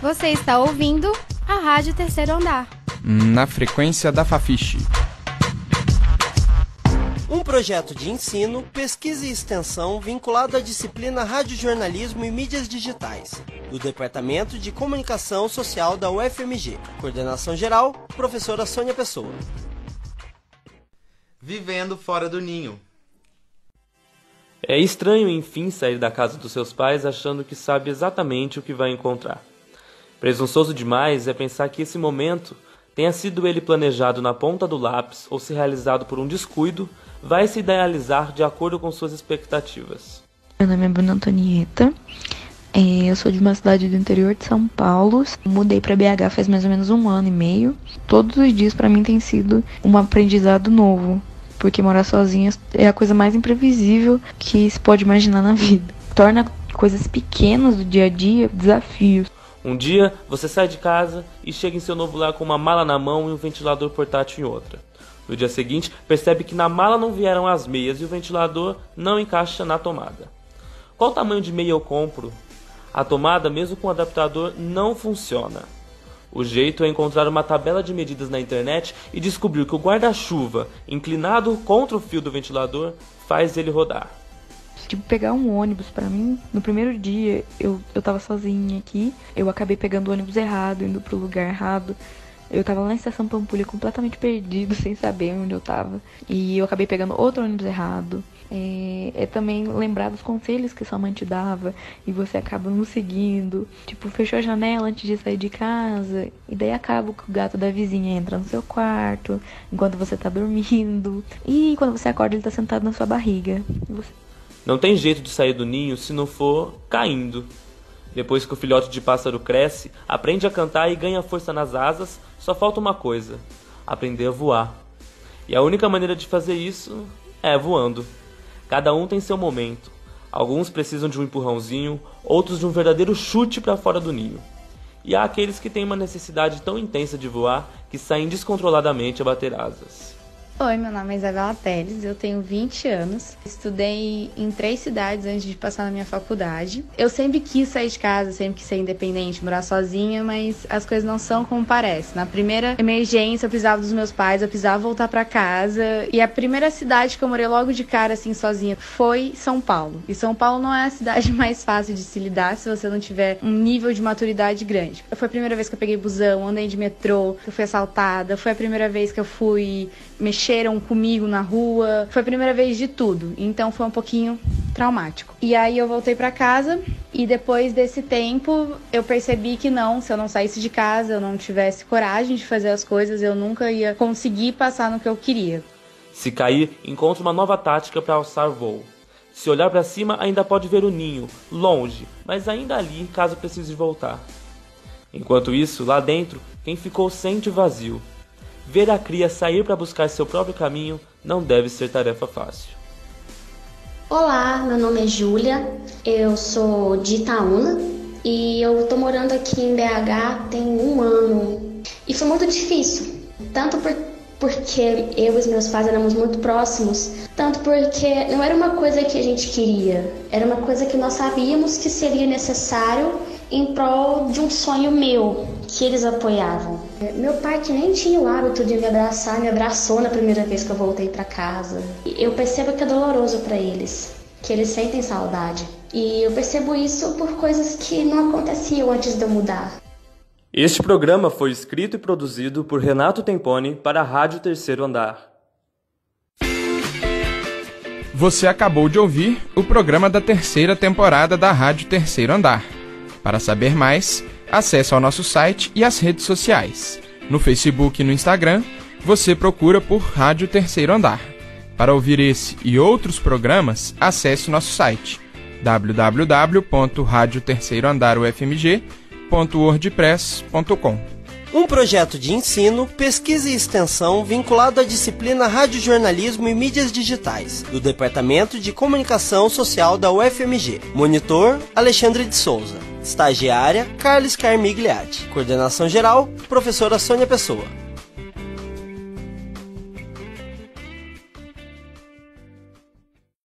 Você está ouvindo a Rádio Terceiro Andar. Na frequência da Fafiche. Um projeto de ensino, pesquisa e extensão vinculado à disciplina Radiojornalismo e Mídias Digitais, do Departamento de Comunicação Social da UFMG. Coordenação geral, professora Sônia Pessoa. Vivendo fora do ninho. É estranho, enfim, sair da casa dos seus pais achando que sabe exatamente o que vai encontrar. Presunçoso demais é pensar que esse momento, tenha sido ele planejado na ponta do lápis ou se realizado por um descuido, vai se idealizar de acordo com suas expectativas. Meu nome é Bruna Antonieta. É, eu sou de uma cidade do interior de São Paulo. Mudei para BH faz mais ou menos um ano e meio. Todos os dias para mim tem sido um aprendizado novo, porque morar sozinha é a coisa mais imprevisível que se pode imaginar na vida. Torna coisas pequenas do dia a dia desafios. Um dia você sai de casa e chega em seu novo lar com uma mala na mão e um ventilador portátil em outra. No dia seguinte, percebe que na mala não vieram as meias e o ventilador não encaixa na tomada. Qual tamanho de meia eu compro? A tomada, mesmo com o adaptador, não funciona. O jeito é encontrar uma tabela de medidas na internet e descobrir que o guarda-chuva, inclinado contra o fio do ventilador, faz ele rodar. Tipo, pegar um ônibus para mim, no primeiro dia eu, eu tava sozinha aqui, eu acabei pegando o ônibus errado, indo pro lugar errado. Eu tava lá na estação Pampulha completamente perdido, sem saber onde eu tava. E eu acabei pegando outro ônibus errado. É, é, também lembrar dos conselhos que sua mãe te dava e você acaba não seguindo. Tipo, fechou a janela antes de sair de casa e daí acaba que o gato da vizinha entra no seu quarto enquanto você tá dormindo. E quando você acorda, ele tá sentado na sua barriga. Você... Não tem jeito de sair do ninho se não for caindo. Depois que o filhote de pássaro cresce, aprende a cantar e ganha força nas asas, só falta uma coisa: aprender a voar. E a única maneira de fazer isso é voando. Cada um tem seu momento. Alguns precisam de um empurrãozinho, outros de um verdadeiro chute para fora do ninho. E há aqueles que têm uma necessidade tão intensa de voar que saem descontroladamente a bater asas. Oi, meu nome é Isabela Teles, eu tenho 20 anos. Estudei em três cidades antes de passar na minha faculdade. Eu sempre quis sair de casa, sempre quis ser independente, morar sozinha, mas as coisas não são como parece. Na primeira emergência, eu precisava dos meus pais, eu precisava voltar para casa. E a primeira cidade que eu morei logo de cara, assim, sozinha, foi São Paulo. E São Paulo não é a cidade mais fácil de se lidar se você não tiver um nível de maturidade grande. Foi a primeira vez que eu peguei busão, andei de metrô, eu fui assaltada, foi a primeira vez que eu fui mexer mexeram comigo na rua. Foi a primeira vez de tudo, então foi um pouquinho traumático. E aí eu voltei para casa e depois desse tempo eu percebi que não, se eu não saísse de casa, eu não tivesse coragem de fazer as coisas, eu nunca ia conseguir passar no que eu queria. Se cair, encontre uma nova tática para alçar voo. Se olhar para cima, ainda pode ver o ninho, longe, mas ainda ali caso precise voltar. Enquanto isso, lá dentro, quem ficou sente o vazio, ver a cria sair para buscar seu próprio caminho não deve ser tarefa fácil. Olá, meu nome é Júlia, eu sou de Itaúna e eu tô morando aqui em BH tem um ano. E foi muito difícil, tanto por, porque eu e os meus pais éramos muito próximos, tanto porque não era uma coisa que a gente queria, era uma coisa que nós sabíamos que seria necessário em prol de um sonho meu, que eles apoiavam. Meu pai, que nem tinha o hábito de me abraçar, me abraçou na primeira vez que eu voltei para casa. Eu percebo que é doloroso para eles, que eles sentem saudade. E eu percebo isso por coisas que não aconteciam antes de eu mudar. Este programa foi escrito e produzido por Renato Temponi para a Rádio Terceiro Andar. Você acabou de ouvir o programa da terceira temporada da Rádio Terceiro Andar. Para saber mais, acesse ao nosso site e as redes sociais. No Facebook e no Instagram, você procura por Rádio Terceiro Andar. Para ouvir esse e outros programas, acesse nosso site www.radioterceiroandarufmg.wordpress.com. Um projeto de ensino, pesquisa e extensão vinculado à disciplina Radiojornalismo e Mídias Digitais, do Departamento de Comunicação Social da UFMG. Monitor, Alexandre de Souza. Estagiária, Carlos Carmigliati. Coordenação geral, professora Sônia Pessoa.